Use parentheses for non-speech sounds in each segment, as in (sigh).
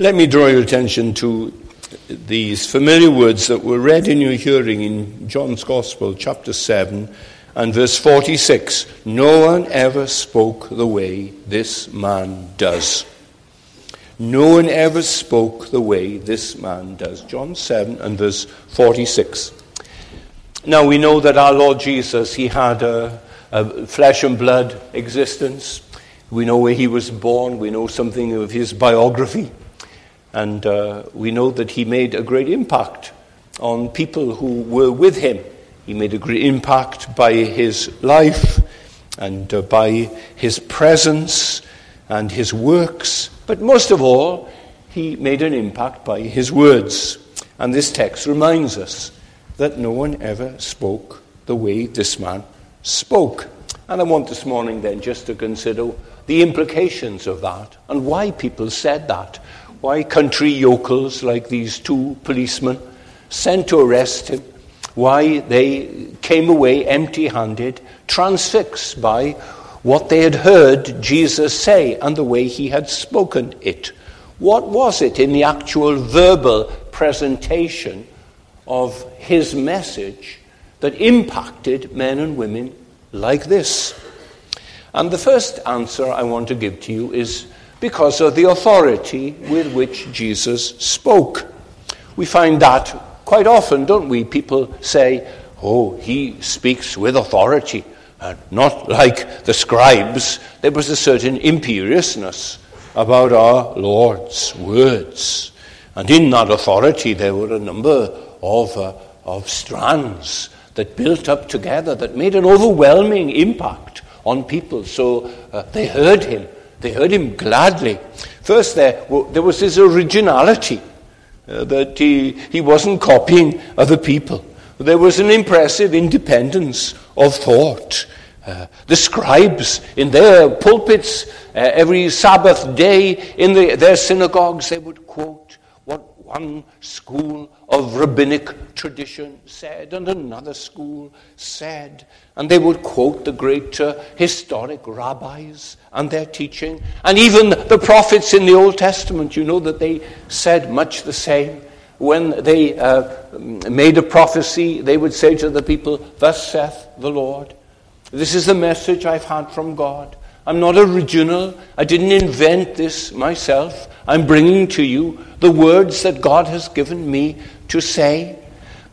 Let me draw your attention to these familiar words that were read in your hearing in John's Gospel, chapter 7 and verse 46. No one ever spoke the way this man does. No one ever spoke the way this man does. John 7 and verse 46. Now we know that our Lord Jesus, he had a, a flesh and blood existence. We know where he was born. We know something of his biography. And uh, we know that he made a great impact on people who were with him. He made a great impact by his life and uh, by his presence and his works. But most of all, he made an impact by his words. And this text reminds us that no one ever spoke the way this man spoke. And I want this morning then just to consider the implications of that and why people said that why country yokels like these two policemen sent to arrest him, why they came away empty handed, transfixed by what they had heard Jesus say and the way he had spoken it. What was it in the actual verbal presentation of his message that impacted men and women like this? And the first answer I want to give to you is because of the authority with which Jesus spoke. We find that quite often, don't we? People say, oh, he speaks with authority. and not like the scribes, there was a certain imperiousness about our Lord's words. And in that authority, there were a number of, uh, of strands that built up together that made an overwhelming impact on people. So uh, they heard him they heard him gladly. First, there, there was his originality, uh, that he, he wasn't copying other people. There was an impressive independence of thought. Uh, the scribes in their pulpits, uh, every Sabbath day in the, their synagogues, they would one school of rabbinic tradition said and another school said. And they would quote the great uh, historic rabbis and their teaching. And even the prophets in the Old Testament, you know that they said much the same. When they uh, made a prophecy, they would say to the people, Thus saith the Lord. This is the message I've had from God. I'm not original. I didn't invent this myself. I'm bringing to you the words that God has given me to say.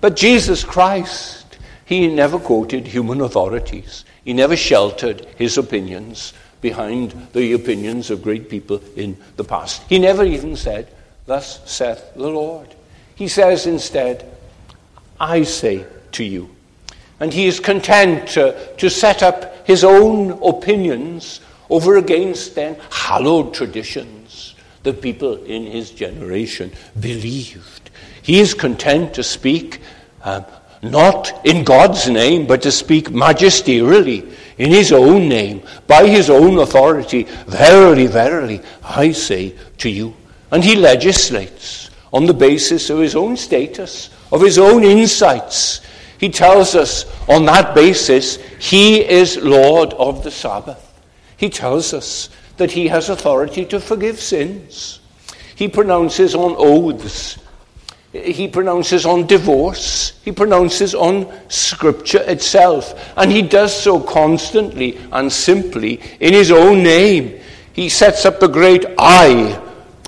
But Jesus Christ, he never quoted human authorities. He never sheltered his opinions behind the opinions of great people in the past. He never even said, Thus saith the Lord. He says instead, I say to you. And he is content to, to set up his own opinions over against then hallowed traditions the people in his generation believed. He is content to speak um, not in God's name, but to speak magisterially in his own name, by his own authority. Verily, verily, I say to you. And he legislates on the basis of his own status, of his own insights. He tells us on that basis he is Lord of the Sabbath. He tells us that he has authority to forgive sins. He pronounces on oaths he pronounces on divorce. He pronounces on Scripture itself. And he does so constantly and simply in his own name. He sets up a great I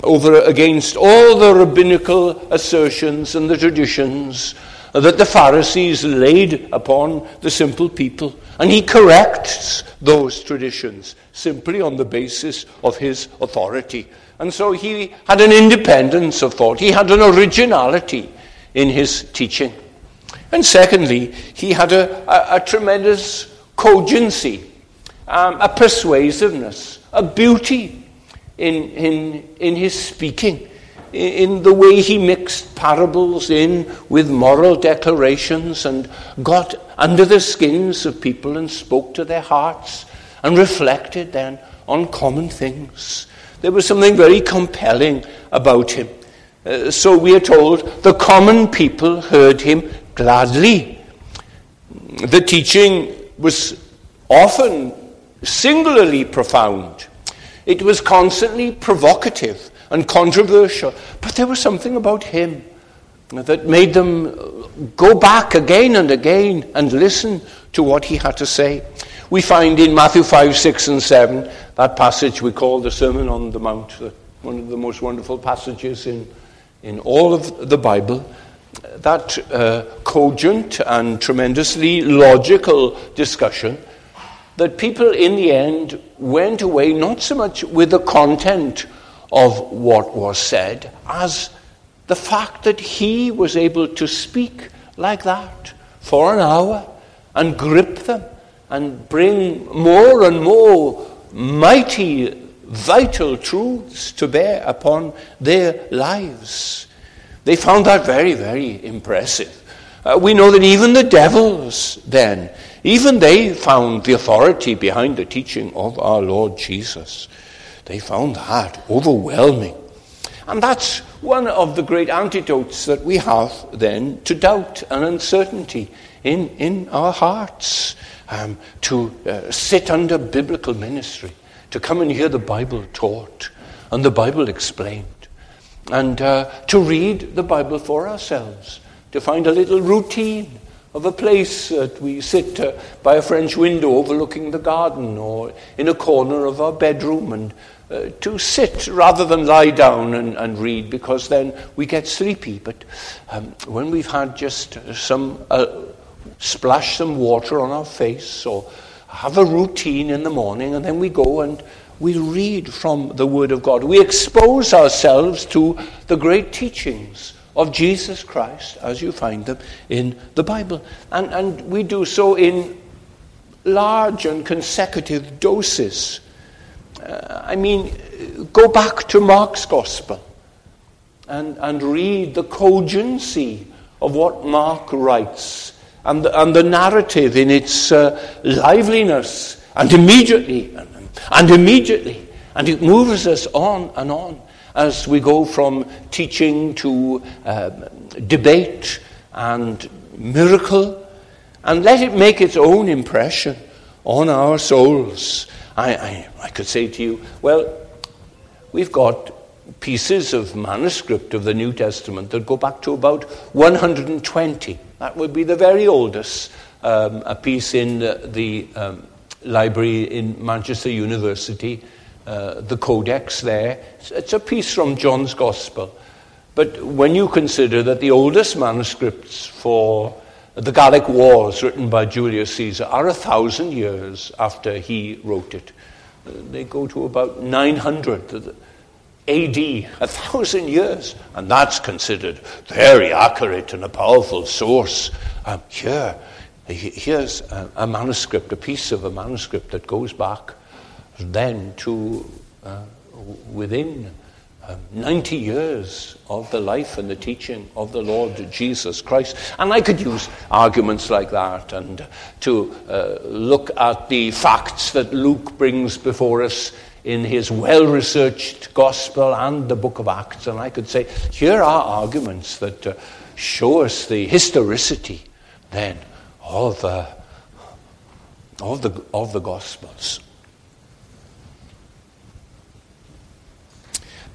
over against all the rabbinical assertions and the traditions that the Pharisees laid upon the simple people. And he corrects those traditions simply on the basis of his authority. And so he had an independence of thought, he had an originality in his teaching. And secondly, he had a, a, a tremendous cogency, um, a persuasiveness, a beauty in, in, in his speaking, in the way he mixed parables in with moral declarations and got under the skins of people and spoke to their hearts and reflected then on common things. There was something very compelling about him. Uh, so we are told the common people heard him gladly. The teaching was often singularly profound. It was constantly provocative. And controversial. But there was something about him that made them go back again and again and listen to what he had to say. We find in Matthew 5, 6, and 7 that passage we call the Sermon on the Mount, one of the most wonderful passages in, in all of the Bible. That uh, cogent and tremendously logical discussion that people in the end went away not so much with the content of what was said as the fact that he was able to speak like that for an hour and grip them and bring more and more mighty, vital truths to bear upon their lives. They found that very, very impressive. Uh, we know that even the devils then, even they found the authority behind the teaching of our Lord Jesus. They found that overwhelming. And that's one of the great antidotes that we have then to doubt and uncertainty in, in our hearts, um, to uh, sit under biblical ministry, to come and hear the Bible taught and the Bible explained, and uh, to read the Bible for ourselves, to find a little routine of a place that we sit uh, by a French window overlooking the garden or in a corner of our bedroom and uh, to sit rather than lie down and, and, read because then we get sleepy. But um, when we've had just some, uh, splash some water on our face or have a routine in the morning and then we go and we read from the Word of God. We expose ourselves to the great teachings of Jesus Christ as you find them in the Bible. And, and we do so in large and consecutive doses. Uh, I mean, go back to Mark's Gospel and, and read the cogency of what Mark writes and the, and the narrative in its uh, liveliness, and immediately, and immediately, and it moves us on and on as we go from teaching to um, debate and miracle, and let it make its own impression on our souls. I, I, I could say to you, well, we've got pieces of manuscript of the New Testament that go back to about 120. That would be the very oldest. Um, a piece in the, the um, library in Manchester University, uh, the Codex there. It's a piece from John's Gospel. But when you consider that the oldest manuscripts for the Gallic Wars, written by Julius Caesar, are a thousand years after he wrote it. They go to about 900 AD, a thousand years. And that's considered very accurate and a powerful source. Um, here, here's a, a, manuscript, a piece of a manuscript that goes back then to uh, within 90 years of the life and the teaching of the Lord Jesus Christ. And I could use arguments like that and to uh, look at the facts that Luke brings before us in his well researched gospel and the book of Acts. And I could say, here are arguments that uh, show us the historicity then of, uh, of, the, of the gospels.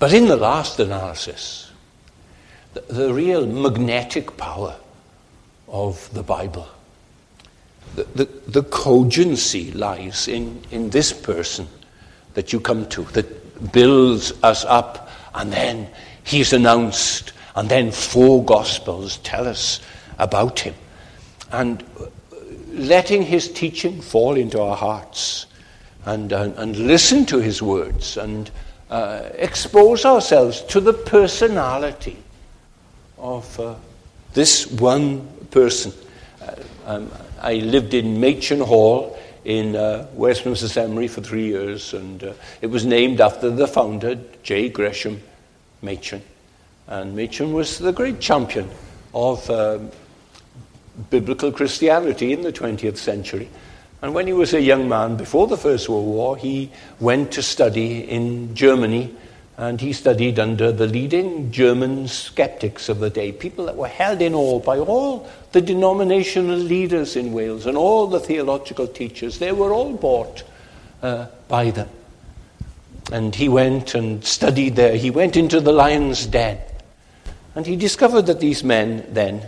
But in the last analysis, the, the real magnetic power of the Bible, the, the, the cogency lies in, in this person that you come to that builds us up, and then he's announced, and then four Gospels tell us about him. And letting his teaching fall into our hearts and, and, and listen to his words and uh, expose ourselves to the personality of uh, this one person. Uh, um, I lived in Machen Hall in uh, Westminster Seminary for three years, and uh, it was named after the founder, J. Gresham Machen. And Machen was the great champion of um, biblical Christianity in the 20th century. And when he was a young man, before the First World War, he went to study in Germany and he studied under the leading German skeptics of the day, people that were held in awe by all the denominational leaders in Wales and all the theological teachers. They were all bought uh, by them. and he went and studied there. He went into the lion's den. And he discovered that these men then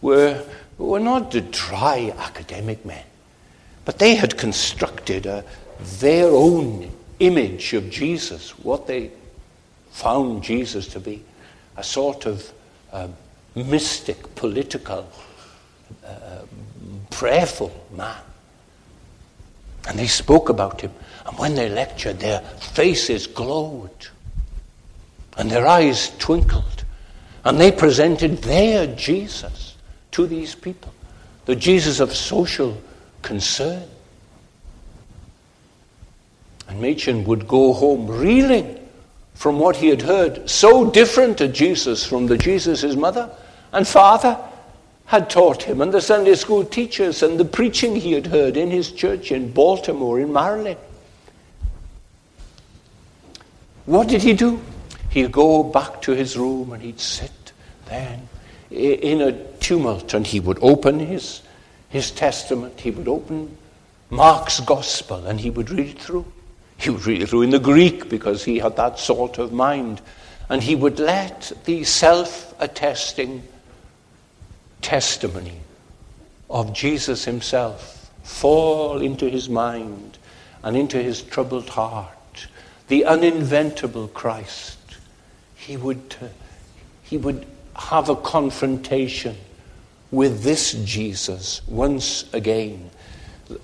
were, were not the dry academic men, but they had constructed a, their own image of Jesus, what they found Jesus to be a sort of um, mystic, political, uh, prayerful man. And they spoke about him. And when they lectured, their faces glowed and their eyes twinkled. And they presented their Jesus to these people the Jesus of social concern. And Machen would go home reeling from what he had heard, so different to Jesus from the Jesus his mother and father had taught him, and the Sunday school teachers, and the preaching he had heard in his church in Baltimore, in Maryland. What did he do? He'd go back to his room and he'd sit then in a tumult and he would open his, his testament, he would open Mark's gospel and he would read it through. He would read it through in the Greek because he had that sort of mind. And he would let the self attesting testimony of Jesus himself fall into his mind and into his troubled heart. The uninventable Christ. He would, uh, he would have a confrontation with this Jesus once again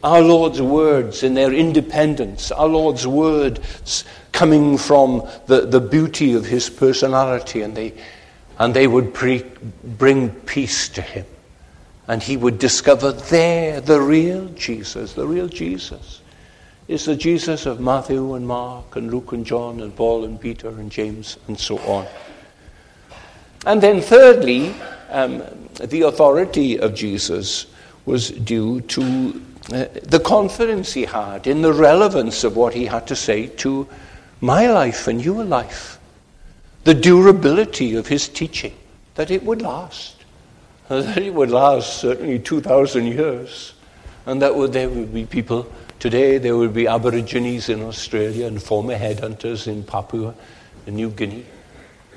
our Lord's words in their independence, our Lord's words coming from the, the beauty of his personality, and they, and they would pre- bring peace to him. And he would discover there the real Jesus, the real Jesus is the Jesus of Matthew and Mark and Luke and John and Paul and Peter and James and so on. And then, thirdly, um, the authority of Jesus was due to uh, the confidence he had in the relevance of what he had to say to my life and your life, the durability of his teaching, that it would last, (laughs) that it would last certainly 2,000 years, and that would, there would be people. Today, there would be Aborigines in Australia and former headhunters in Papua New Guinea.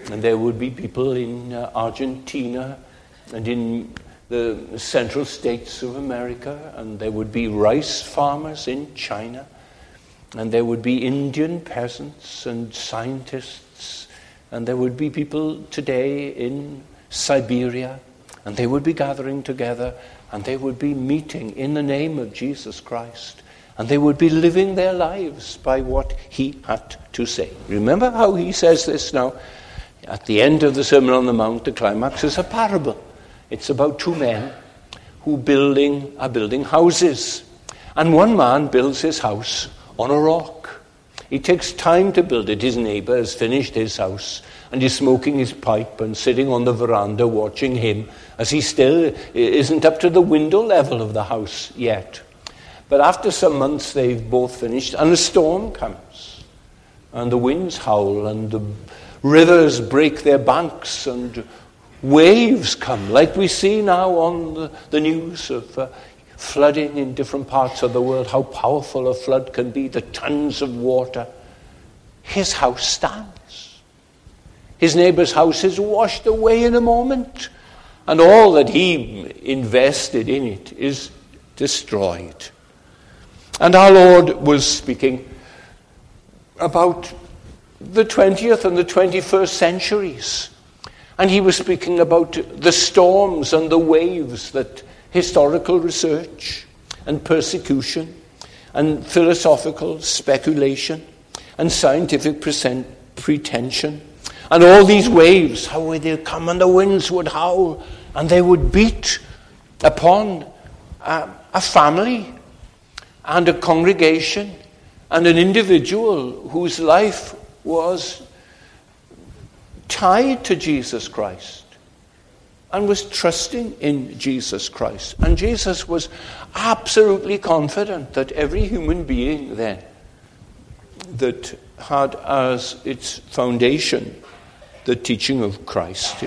And there would be people in uh, Argentina and in the central states of America, and there would be rice farmers in China, and there would be Indian peasants and scientists, and there would be people today in Siberia, and they would be gathering together, and they would be meeting in the name of Jesus Christ, and they would be living their lives by what he had to say. Remember how he says this now? At the end of the Sermon on the Mount, the climax is a parable. It's about two men who building are building houses. And one man builds his house on a rock. He takes time to build it. His neighbor has finished his house and he's smoking his pipe and sitting on the veranda watching him as he still isn't up to the window level of the house yet. But after some months, they've both finished, and a storm comes, and the winds howl, and the rivers break their banks, and waves come, like we see now on the, the news of uh, flooding in different parts of the world, how powerful a flood can be, the tons of water. His house stands. His neighbor's house is washed away in a moment, and all that he invested in it is destroyed. And our Lord was speaking about the 20th and the 21st centuries. And he was speaking about the storms and the waves that historical research and persecution and philosophical speculation and scientific pretension and all these waves, how would they come and the winds would howl and they would beat upon a family and a congregation and an individual whose life was tied to Jesus Christ and was trusting in Jesus Christ. And Jesus was absolutely confident that every human being then that had as its foundation the teaching of Christ,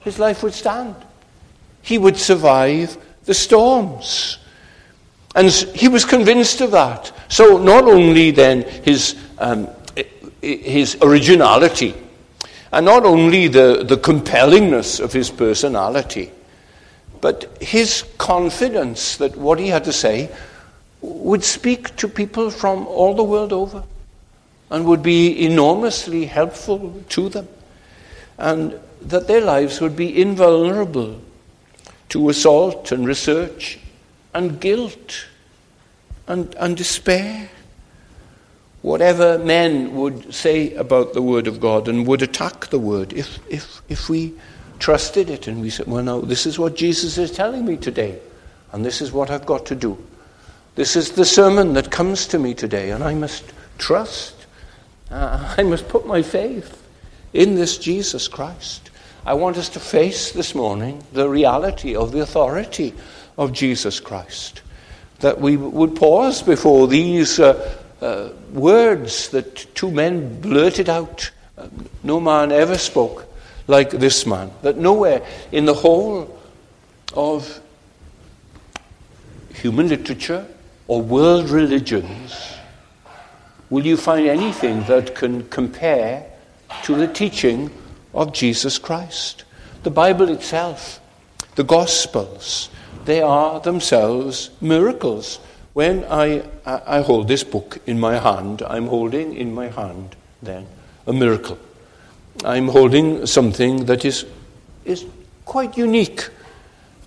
his life would stand. He would survive the storms. And he was convinced of that. So not only then his um, his originality, and not only the, the compellingness of his personality, but his confidence that what he had to say would speak to people from all the world over and would be enormously helpful to them, and that their lives would be invulnerable to assault and research and guilt and, and despair. Whatever men would say about the Word of God and would attack the Word, if, if, if we trusted it and we said, well, no, this is what Jesus is telling me today, and this is what I've got to do. This is the sermon that comes to me today, and I must trust. Uh, (laughs) I must put my faith in this Jesus Christ. I want us to face this morning the reality of the authority of Jesus Christ. That we would pause before these uh, uh, words that two men blurted out. Uh, no man ever spoke like this man. That nowhere in the whole of human literature or world religions will you find anything that can compare to the teaching of Jesus Christ. The Bible itself, the Gospels, they are themselves miracles. When I, I hold this book in my hand, I'm holding in my hand then a miracle. I'm holding something that is, is quite unique.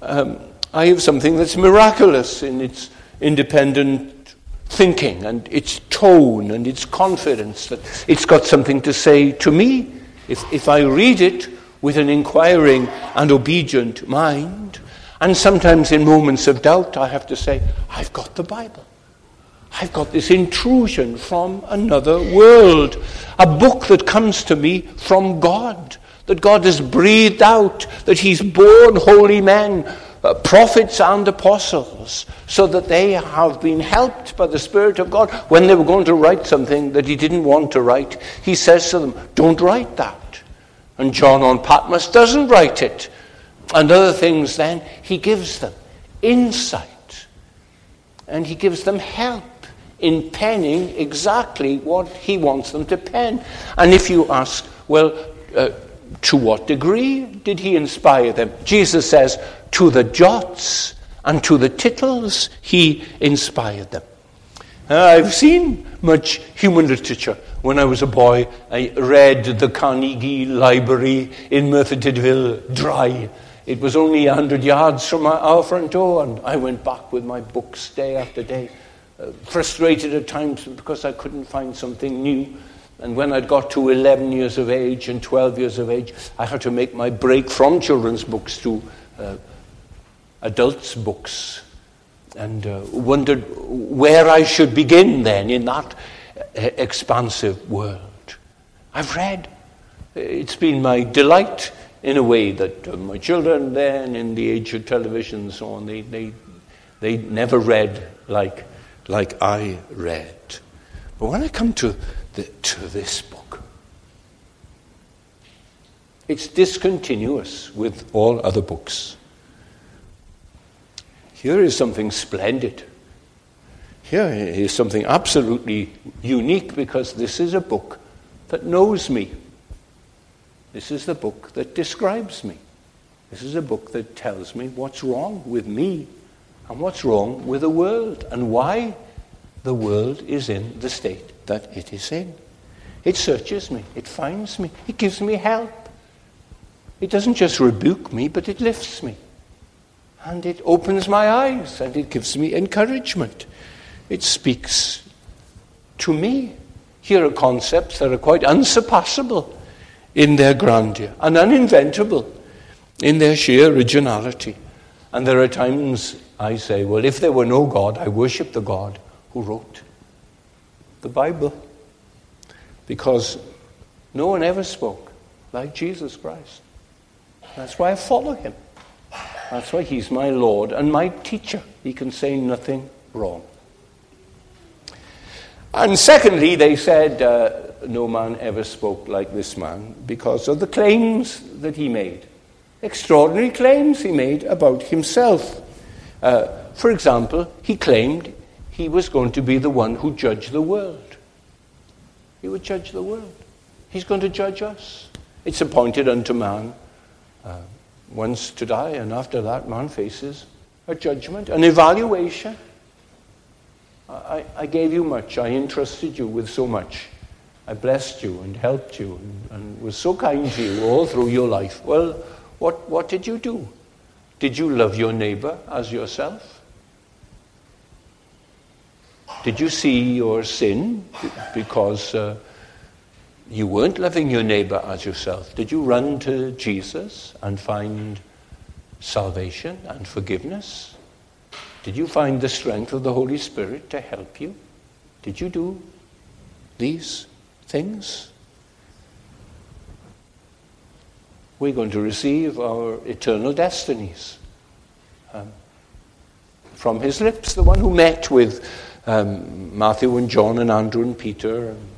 Um, I have something that's miraculous in its independent thinking and its tone and its confidence that it's got something to say to me. If, if I read it with an inquiring and obedient mind, and sometimes in moments of doubt, I have to say, I've got the Bible. I've got this intrusion from another world, a book that comes to me from God, that God has breathed out, that He's borne holy men, uh, prophets and apostles, so that they have been helped by the Spirit of God. When they were going to write something that He didn't want to write, He says to them, Don't write that. And John on Patmos doesn't write it and other things, then he gives them insight and he gives them help in penning exactly what he wants them to pen. And if you ask, well, uh, to what degree did he inspire them? Jesus says, to the jots and to the tittles he inspired them. Uh, I've seen much human literature. When I was a boy, I read the Carnegie Library in Merthyr Tydfil dry it was only a hundred yards from our front door, and I went back with my books day after day, uh, frustrated at times because I couldn't find something new. And when I'd got to 11 years of age and 12 years of age, I had to make my break from children's books to uh, adults' books and uh, wondered where I should begin then in that uh, expansive world. I've read. It's been my delight in a way that uh, my children then, in the age of television and so on, they, they, they never read like, like I read. But when I come to, the, to this book, it's discontinuous with all other books. Here is something splendid. Here is something absolutely unique because this is a book that knows me. This is the book that describes me. This is a book that tells me what's wrong with me and what's wrong with the world and why the world is in the state that it is in. It searches me, it finds me, it gives me help. It doesn't just rebuke me, but it lifts me. And it opens my eyes and it gives me encouragement. It speaks to me. Here are concepts that are quite unsurpassable in their grandeur and uninventable in their sheer originality. And there are times I say, well, if there were no God, I worship the God who wrote the Bible. Because no one ever spoke like Jesus Christ. That's why I follow him. That's why he's my Lord and my teacher. He can say nothing wrong. And secondly, they said, uh, no man ever spoke like this man because of the claims that he made. Extraordinary claims he made about himself. Uh, for example, he claimed he was going to be the one who judged the world. He would judge the world. He's going to judge us. It's appointed unto man uh, once to die, and after that, man faces a judgment, an evaluation. I, I gave you much. I entrusted you with so much. I blessed you and helped you and, and was so kind to you all through your life. Well, what, what did you do? Did you love your neighbor as yourself? Did you see your sin because uh, you weren't loving your neighbor as yourself? Did you run to Jesus and find salvation and forgiveness? Did you find the strength of the Holy Spirit to help you? Did you do these things? We're going to receive our eternal destinies um, from his lips, the one who met with um, Matthew and John and Andrew and Peter and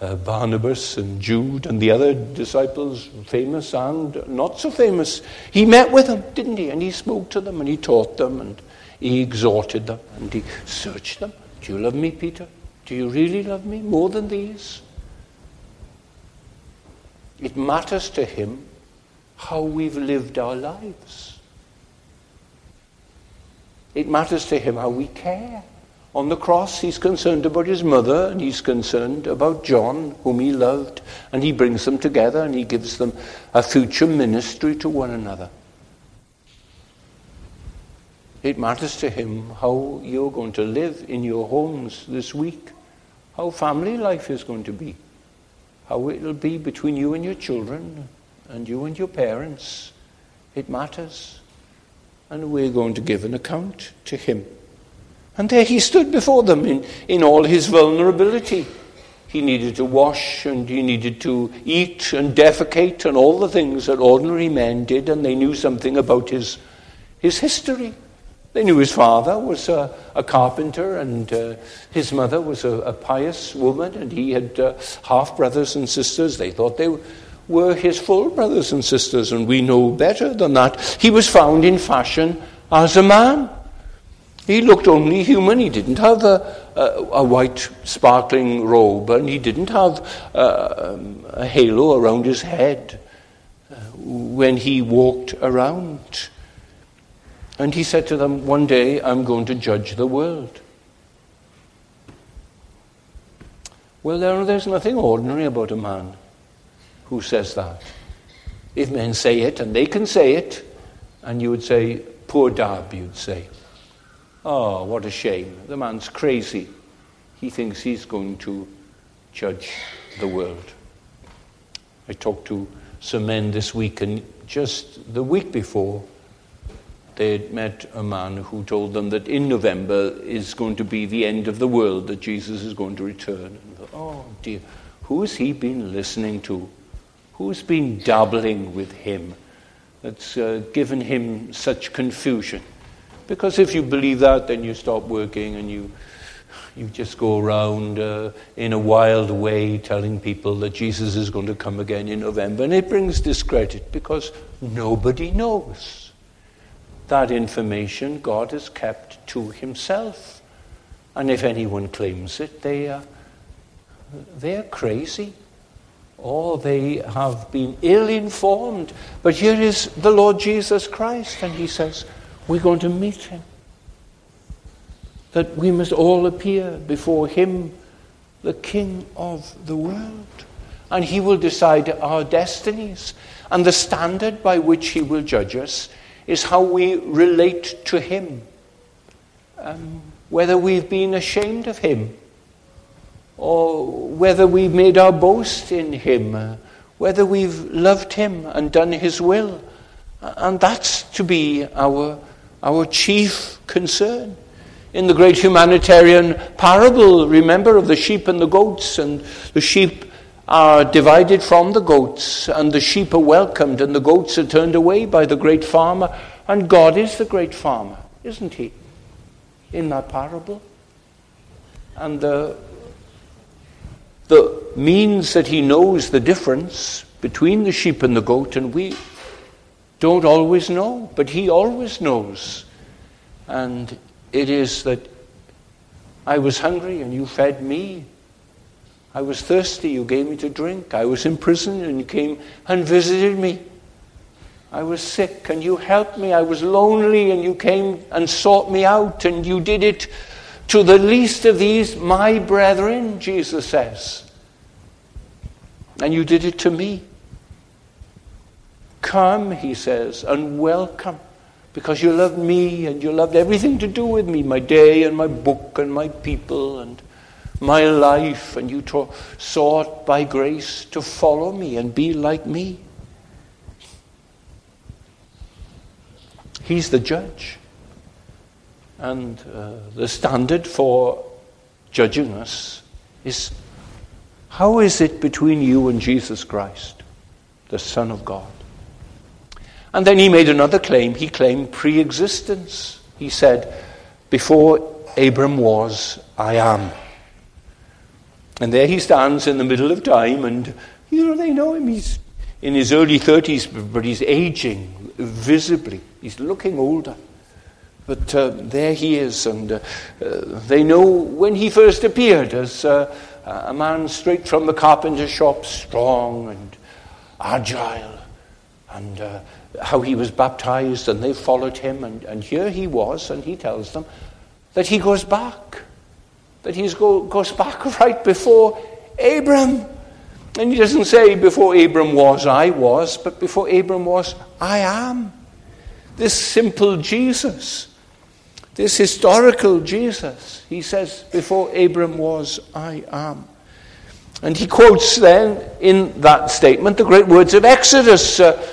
uh, Barnabas and Jude and the other disciples, famous and not so famous. He met with them, didn't he? And he spoke to them and he taught them and he exhorted them and he searched them. Do you love me, Peter? Do you really love me more than these? It matters to him how we've lived our lives. It matters to him how we care. On the cross, he's concerned about his mother and he's concerned about John, whom he loved, and he brings them together and he gives them a future ministry to one another. It matters to him how you're going to live in your homes this week, how family life is going to be, how it'll be between you and your children and you and your parents. It matters. And we're going to give an account to him. And there he stood before them in, in all his vulnerability. He needed to wash and he needed to eat and defecate and all the things that ordinary men did, and they knew something about his, his history. They knew his father was a, a carpenter and uh, his mother was a, a, pious woman, and he had uh, half brothers and sisters. They thought they were his full brothers and sisters, and we know better than that. He was found in fashion as a man. He looked only human. He didn't have a, a, a white sparkling robe, and he didn't have uh, um, a halo around his head uh, when he walked around. And he said to them, One day I'm going to judge the world. Well, there's nothing ordinary about a man who says that. If men say it, and they can say it, and you would say, Poor Dab, you'd say. Oh, what a shame. The man's crazy. He thinks he's going to judge the world. I talked to some men this week, and just the week before, they'd met a man who told them that in November is going to be the end of the world, that Jesus is going to return. Thought, oh dear, who has he been listening to? Who's been dabbling with him that's uh, given him such confusion? Because if you believe that, then you stop working and you, you just go around uh, in a wild way telling people that Jesus is going to come again in November. And it brings discredit because nobody knows. That information God has kept to himself. And if anyone claims it, they are, they're crazy or they have been ill informed. But here is the Lord Jesus Christ, and he says, We're going to meet him. That we must all appear before him, the King of the world. And he will decide our destinies. And the standard by which he will judge us is how we relate to Him. Um, whether we've been ashamed of Him, or whether we've made our boast in Him, uh, whether we've loved Him and done His will. And that's to be our, our chief concern. In the great humanitarian parable, remember, of the sheep and the goats, and the sheep are divided from the goats, and the sheep are welcomed, and the goats are turned away by the great farmer. And God is the great farmer, isn't He? In that parable. And the, the means that He knows the difference between the sheep and the goat, and we don't always know, but He always knows. And it is that I was hungry and you fed me. I was thirsty, you gave me to drink. I was in prison, and you came and visited me. I was sick, and you helped me. I was lonely, and you came and sought me out, and you did it to the least of these, my brethren, Jesus says. And you did it to me. Come, he says, and welcome, because you loved me and you loved everything to do with me my day and my book and my people and my life, and you sought by grace to follow me and be like me. He's the judge. And uh, the standard for judging us is how is it between you and Jesus Christ, the Son of God? And then he made another claim. He claimed pre existence. He said, Before Abram was, I am. And there he stands in the middle of time, and you know, they know him. He's in his early 30s, but he's aging visibly. He's looking older. But uh, there he is, and uh, uh, they know when he first appeared as uh, a man straight from the carpenter shop, strong and agile, and uh, how he was baptized, and they followed him, and, and here he was, and he tells them that he goes back, that he go, goes back (laughs) right before Abram. And he doesn't say before Abram was, I was, but before Abram was, I am. This simple Jesus this historical Jesus, he says, before Abram was, I am. And he quotes then in that statement the great words of Exodus uh,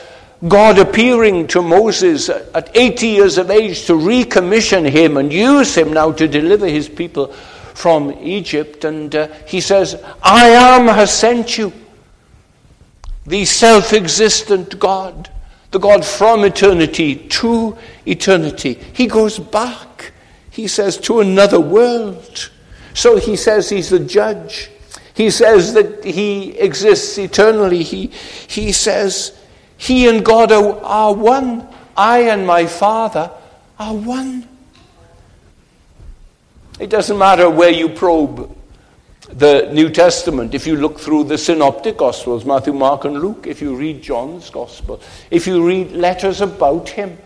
God appearing to Moses at 80 years of age to recommission him and use him now to deliver his people from Egypt. And uh, he says, I am has sent you, the self existent God the God from eternity to eternity. He goes back, he says, to another world. So he says he's the judge. He says that he exists eternally. He, he says he and God are, are one. I and my Father are one. It doesn't matter where you probe the New Testament, if you look through the synoptic Gospels, Matthew, Mark, and Luke, if you read John's Gospel, if you read letters about him,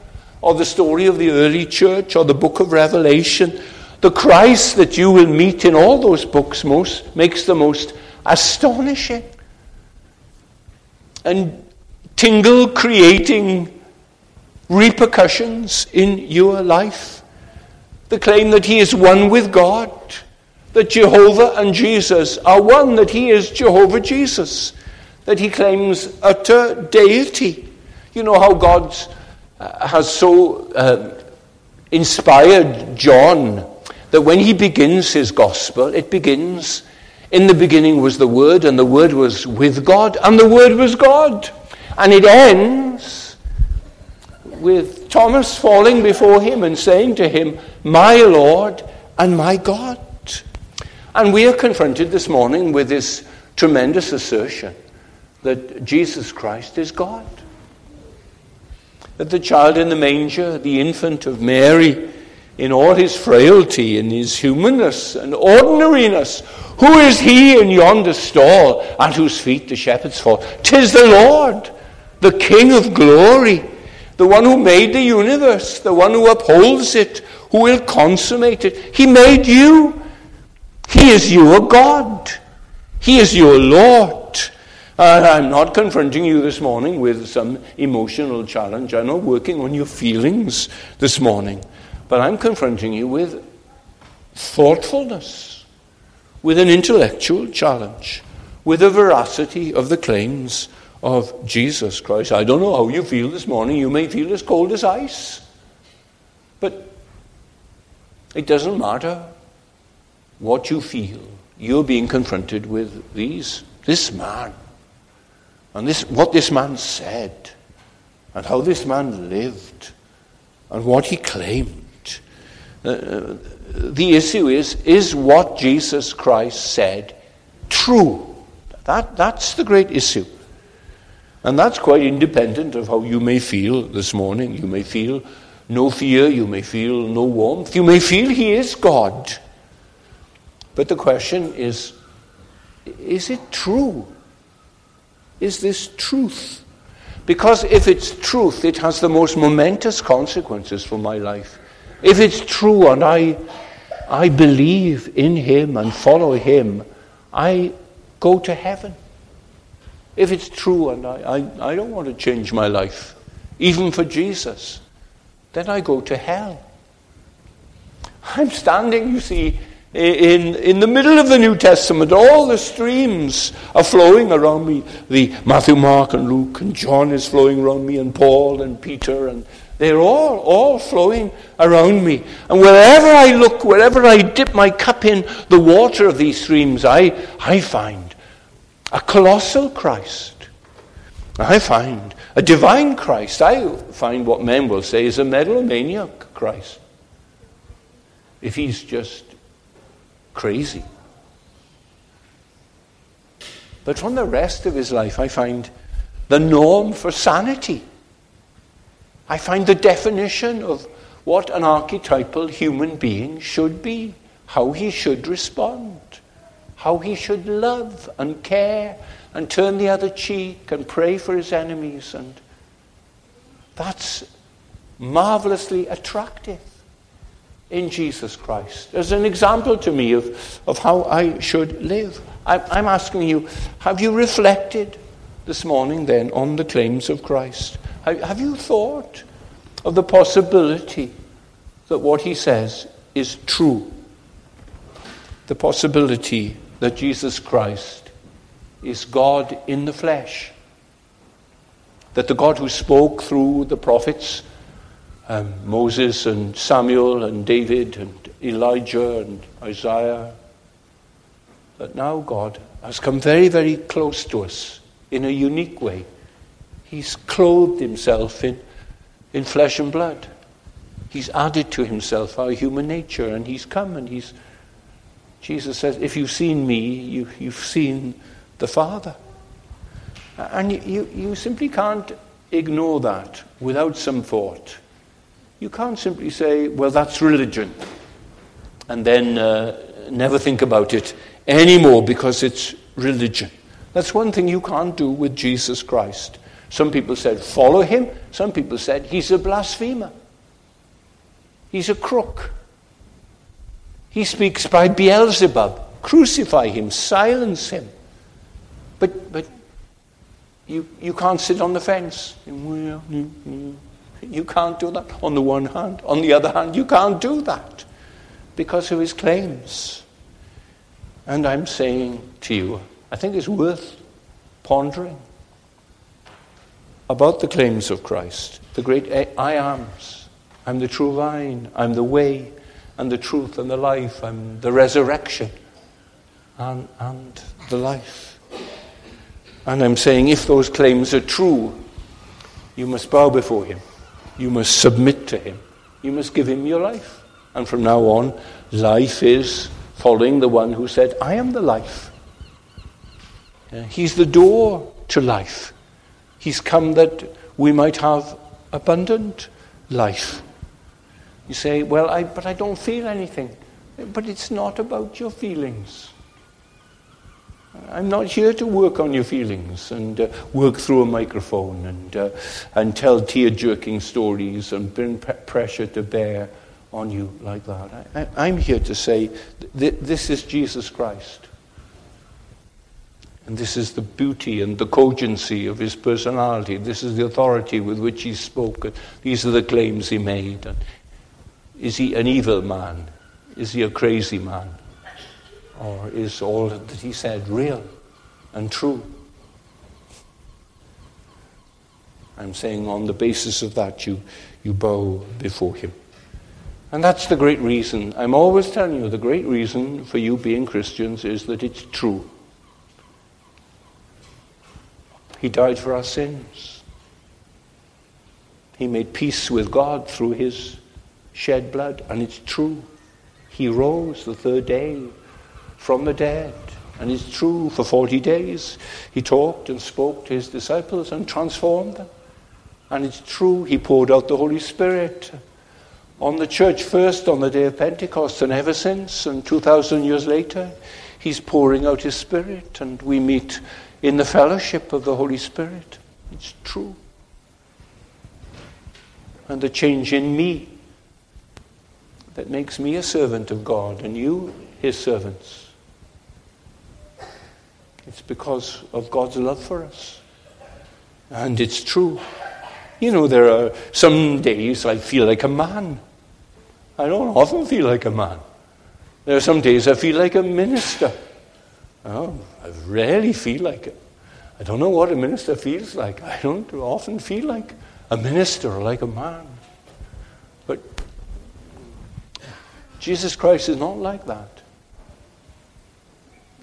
or the story of the early church, or the book of Revelation, the Christ that you will meet in all those books most makes the most astonishing and tingle creating repercussions in your life. The claim that he is one with God that Jehovah and Jesus are one, that he is Jehovah Jesus, that he claims utter deity. You know how God uh, has so uh, inspired John that when he begins his gospel, it begins in the beginning was the Word, and the Word was with God, and the Word was God. And it ends with Thomas falling before him and saying to him, My Lord and my God. And we are confronted this morning with this tremendous assertion that Jesus Christ is God. That the child in the manger, the infant of Mary, in all his frailty, in his humanness and ordinariness, who is he in yonder stall at whose feet the shepherds fall? Tis the Lord, the King of glory, the one who made the universe, the one who upholds it, who will consummate it. He made you. He is your God. He is your Lord. I'm not confronting you this morning with some emotional challenge. I'm not working on your feelings this morning. But I'm confronting you with thoughtfulness, with an intellectual challenge, with the veracity of the claims of Jesus Christ. I don't know how you feel this morning. You may feel as cold as ice. But it doesn't matter what you feel, you're being confronted with these, this man, and this, what this man said, and how this man lived, and what he claimed. Uh, uh the issue is is what Jesus Christ said true? That, that's the great issue. And that's quite independent of how you may feel this morning. You may feel no fear, you may feel no warmth, you may feel He is God. But the question is is it true? Is this truth? Because if it's truth, it has the most momentous consequences for my life. If it's true and I, I believe in Him and follow Him, I go to heaven. If it's true and I, I, I don't want to change my life, even for Jesus, then I go to hell. I'm standing, you see, in, in the middle of the New Testament. All the streams are flowing around me. The Matthew, Mark, and Luke, and John is flowing around me, and Paul, and Peter, and they're all, all flowing around me. And wherever I look, wherever I dip my cup in the water of these streams, I, I find a colossal Christ. I find a divine Christ. I find what men will say is a megalomaniac Christ. If he's just crazy. But from the rest of his life, I find the norm for sanity. I find the definition of what an archetypal human being should be, how he should respond, how he should love and care and turn the other cheek and pray for his enemies. And that's marvelously attractive in Jesus Christ as an example to me of, of how I should live. I, I'm asking you, have you reflected this morning then on the claims of Christ? Have you thought of the possibility that what he says is true? The possibility that Jesus Christ is God in the flesh. That the God who spoke through the prophets, um, Moses and Samuel and David and Elijah and Isaiah, that now God has come very, very close to us in a unique way. He's clothed himself in, in flesh and blood. He's added to himself our human nature, and he's come and he's. Jesus says, If you've seen me, you, you've seen the Father. And you, you, you simply can't ignore that without some thought. You can't simply say, Well, that's religion, and then uh, never think about it anymore because it's religion. That's one thing you can't do with Jesus Christ. Some people said, follow him. Some people said, he's a blasphemer. He's a crook. He speaks by Beelzebub. Crucify him, silence him. But, but you, you can't sit on the fence. You can't do that on the one hand. On the other hand, you can't do that because of his claims. And I'm saying to you, I think it's worth pondering about the claims of Christ, the great I ams. I'm the true vine, I'm the way, and the truth, and the life, I'm the resurrection, and, and the life. And I'm saying if those claims are true, you must bow before Him, you must submit to Him, you must give Him your life. And from now on, life is following the one who said, I am the life. He's the door to life. He's come that we might have abundant life. You say, Well, I, but I don't feel anything. But it's not about your feelings. I'm not here to work on your feelings and uh, work through a microphone and, uh, and tell tear jerking stories and bring pre- pressure to bear on you like that. I, am here to say th- this is Jesus Christ. And this is the beauty and the cogency of his personality. This is the authority with which he spoke. These are the claims he made. And is he an evil man? Is he a crazy man? Or is all that he said real and true? I'm saying on the basis of that, you, you bow before him. And that's the great reason. I'm always telling you the great reason for you being Christians is that it's true. He died for our sins. He made peace with God through his shed blood, and it's true. He rose the third day from the dead, and it's true. For 40 days, he talked and spoke to his disciples and transformed them. And it's true, he poured out the Holy Spirit on the church first on the day of Pentecost and ever since, and 2,000 years later, He's pouring out His Spirit, and we meet in the fellowship of the Holy Spirit. It's true. And the change in me that makes me a servant of God and you His servants. It's because of God's love for us. And it's true. You know, there are some days I feel like a man. I don't often feel like a man. There are some days I feel like a minister. Oh, I rarely feel like it. I don't know what a minister feels like. I don't often feel like a minister or like a man. But Jesus Christ is not like that.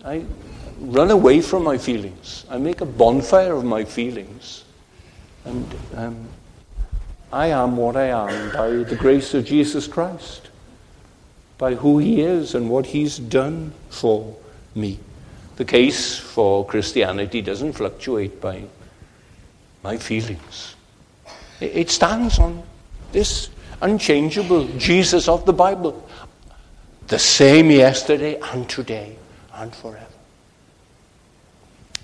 I run away from my feelings. I make a bonfire of my feelings. And um, I am what I am by the grace of Jesus Christ, by who He is and what He's done for me. The case for Christianity doesn't fluctuate by my feelings, it stands on this unchangeable Jesus of the Bible, the same yesterday and today and forever.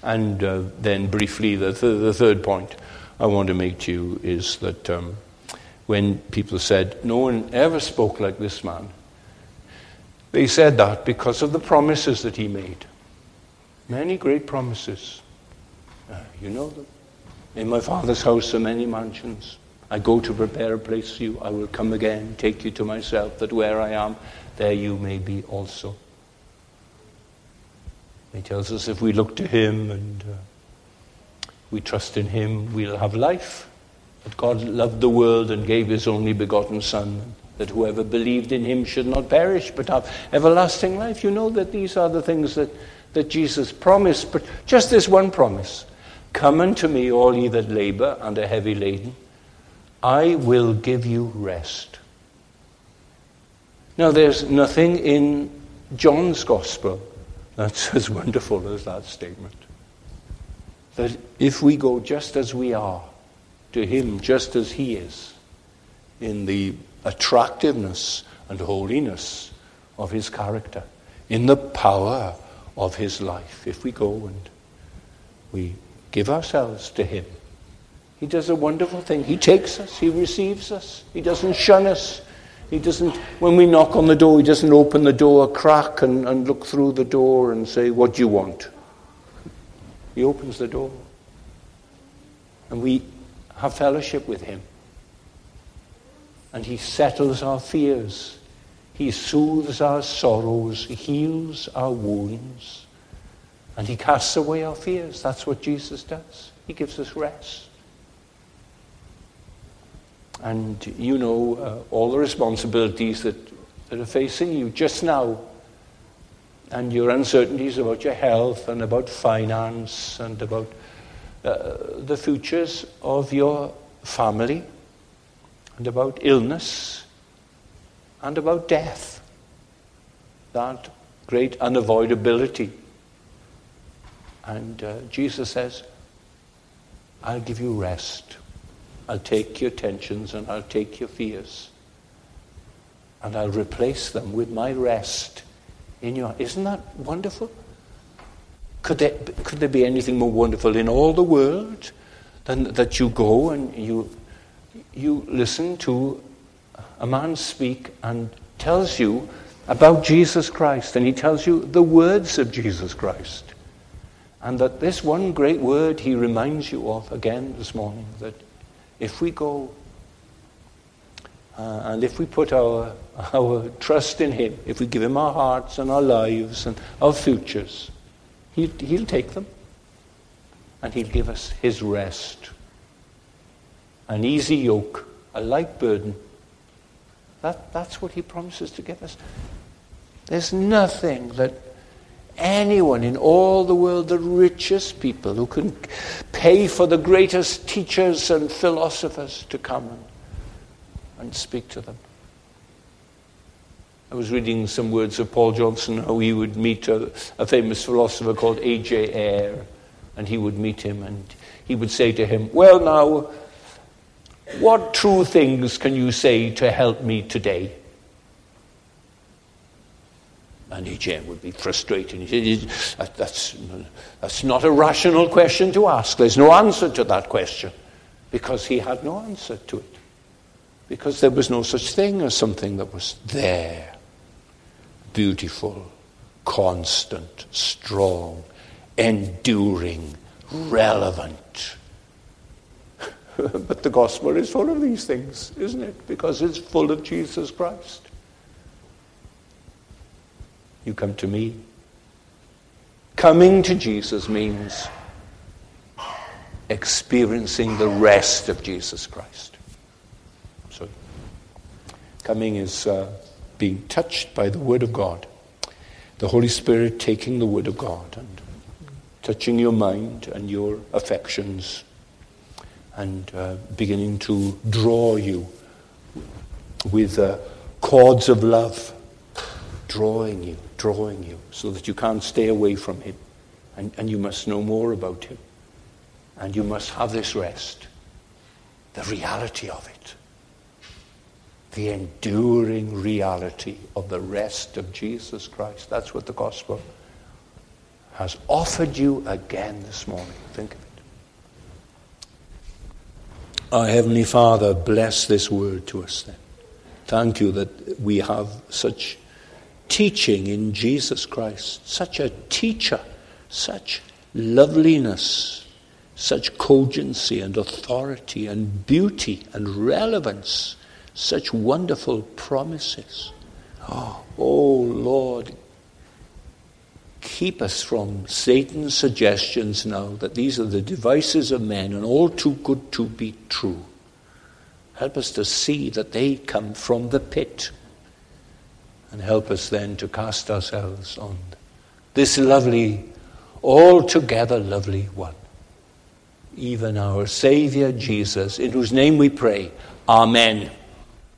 And uh, then, briefly, the, th- the third point I want to make to you is that um, when people said, No one ever spoke like this man, they said that because of the promises that he made. Many great promises. Uh, you know them. In my Father's house are many mansions. I go to prepare a place for you. I will come again, take you to myself, that where I am, there you may be also. He tells us if we look to Him and uh, we trust in him, we'll have life. That God loved the world and gave his only begotten Son, that whoever believed in him should not perish but have everlasting life. You know that these are the things that, that Jesus promised, but just this one promise Come unto me, all ye that labor and are heavy laden, I will give you rest. Now, there's nothing in John's Gospel that's (laughs) as wonderful as that statement that if we go just as we are to Him, just as He is, in the attractiveness and holiness of His character, in the power of His life, if we go and we give ourselves to Him, He does a wonderful thing. He takes us, He receives us, He doesn't shun us. He doesn't, when we knock on the door, he doesn't open the door a crack and, and look through the door and say, What do you want? He opens the door. And we have fellowship with Him. And He settles our fears. He soothes our sorrows. He heals our wounds. And He casts away our fears. That's what Jesus does. He gives us rest. And you know uh, all the responsibilities that, that are facing you just now and your uncertainties about your health and about finance and about uh, the futures of your family and about illness and about death. That great unavoidability. And uh, Jesus says, I'll give you rest. I'll take your tensions and I'll take your fears. And I'll replace them with my rest in your isn't that wonderful could there, could there be anything more wonderful in all the world than that you go and you you listen to a man speak and tells you about Jesus Christ and he tells you the words of Jesus Christ and that this one great word he reminds you of again this morning that if we go uh, and if we put our, (laughs) our trust in Him, if we give Him our hearts and our lives and our futures, He'll, he'll take them. And He'll give us His rest. An easy yoke, a light burden. That, that's what He promises to give us. There's nothing that anyone in all the world, the richest people who can pay for the greatest teachers and philosophers to come and and speak to them. I was reading some words of Paul Johnson, how he would meet a, a famous philosopher called A.J. Ayer, and he would meet him, and he would say to him, Well, now, what true things can you say to help me today? And Etienne would be frustrated. He said, that's, that's not a rational question to ask. There's no answer to that question. Because he had no answer to it. Because there was no such thing as something that was there. Beautiful, constant, strong, enduring, relevant. (laughs) but the gospel is full of these things, isn't it? Because it's full of Jesus Christ. You come to me. Coming to Jesus means experiencing the rest of Jesus Christ. So, coming is uh, being touched by the Word of God. The Holy Spirit taking the Word of God and touching your mind and your affections and uh, beginning to draw you with uh, cords of love, drawing you, drawing you, so that you can't stay away from Him. And, and you must know more about Him. And you must have this rest, the reality of it, the enduring reality of the rest of Jesus Christ. That's what the gospel has offered you again this morning. Think of it. Our Heavenly Father, bless this word to us then. Thank you that we have such teaching in Jesus Christ, such a teacher, such loveliness, such cogency and authority and beauty and relevance, such wonderful promises. Oh, oh Lord, keep us from Satan's suggestions now that these are the devices of men and all too good to be true. Help us to see that they come from the pit. And help us then to cast ourselves on this lovely, altogether lovely one, even our Saviour Jesus, in whose name we pray. Amen.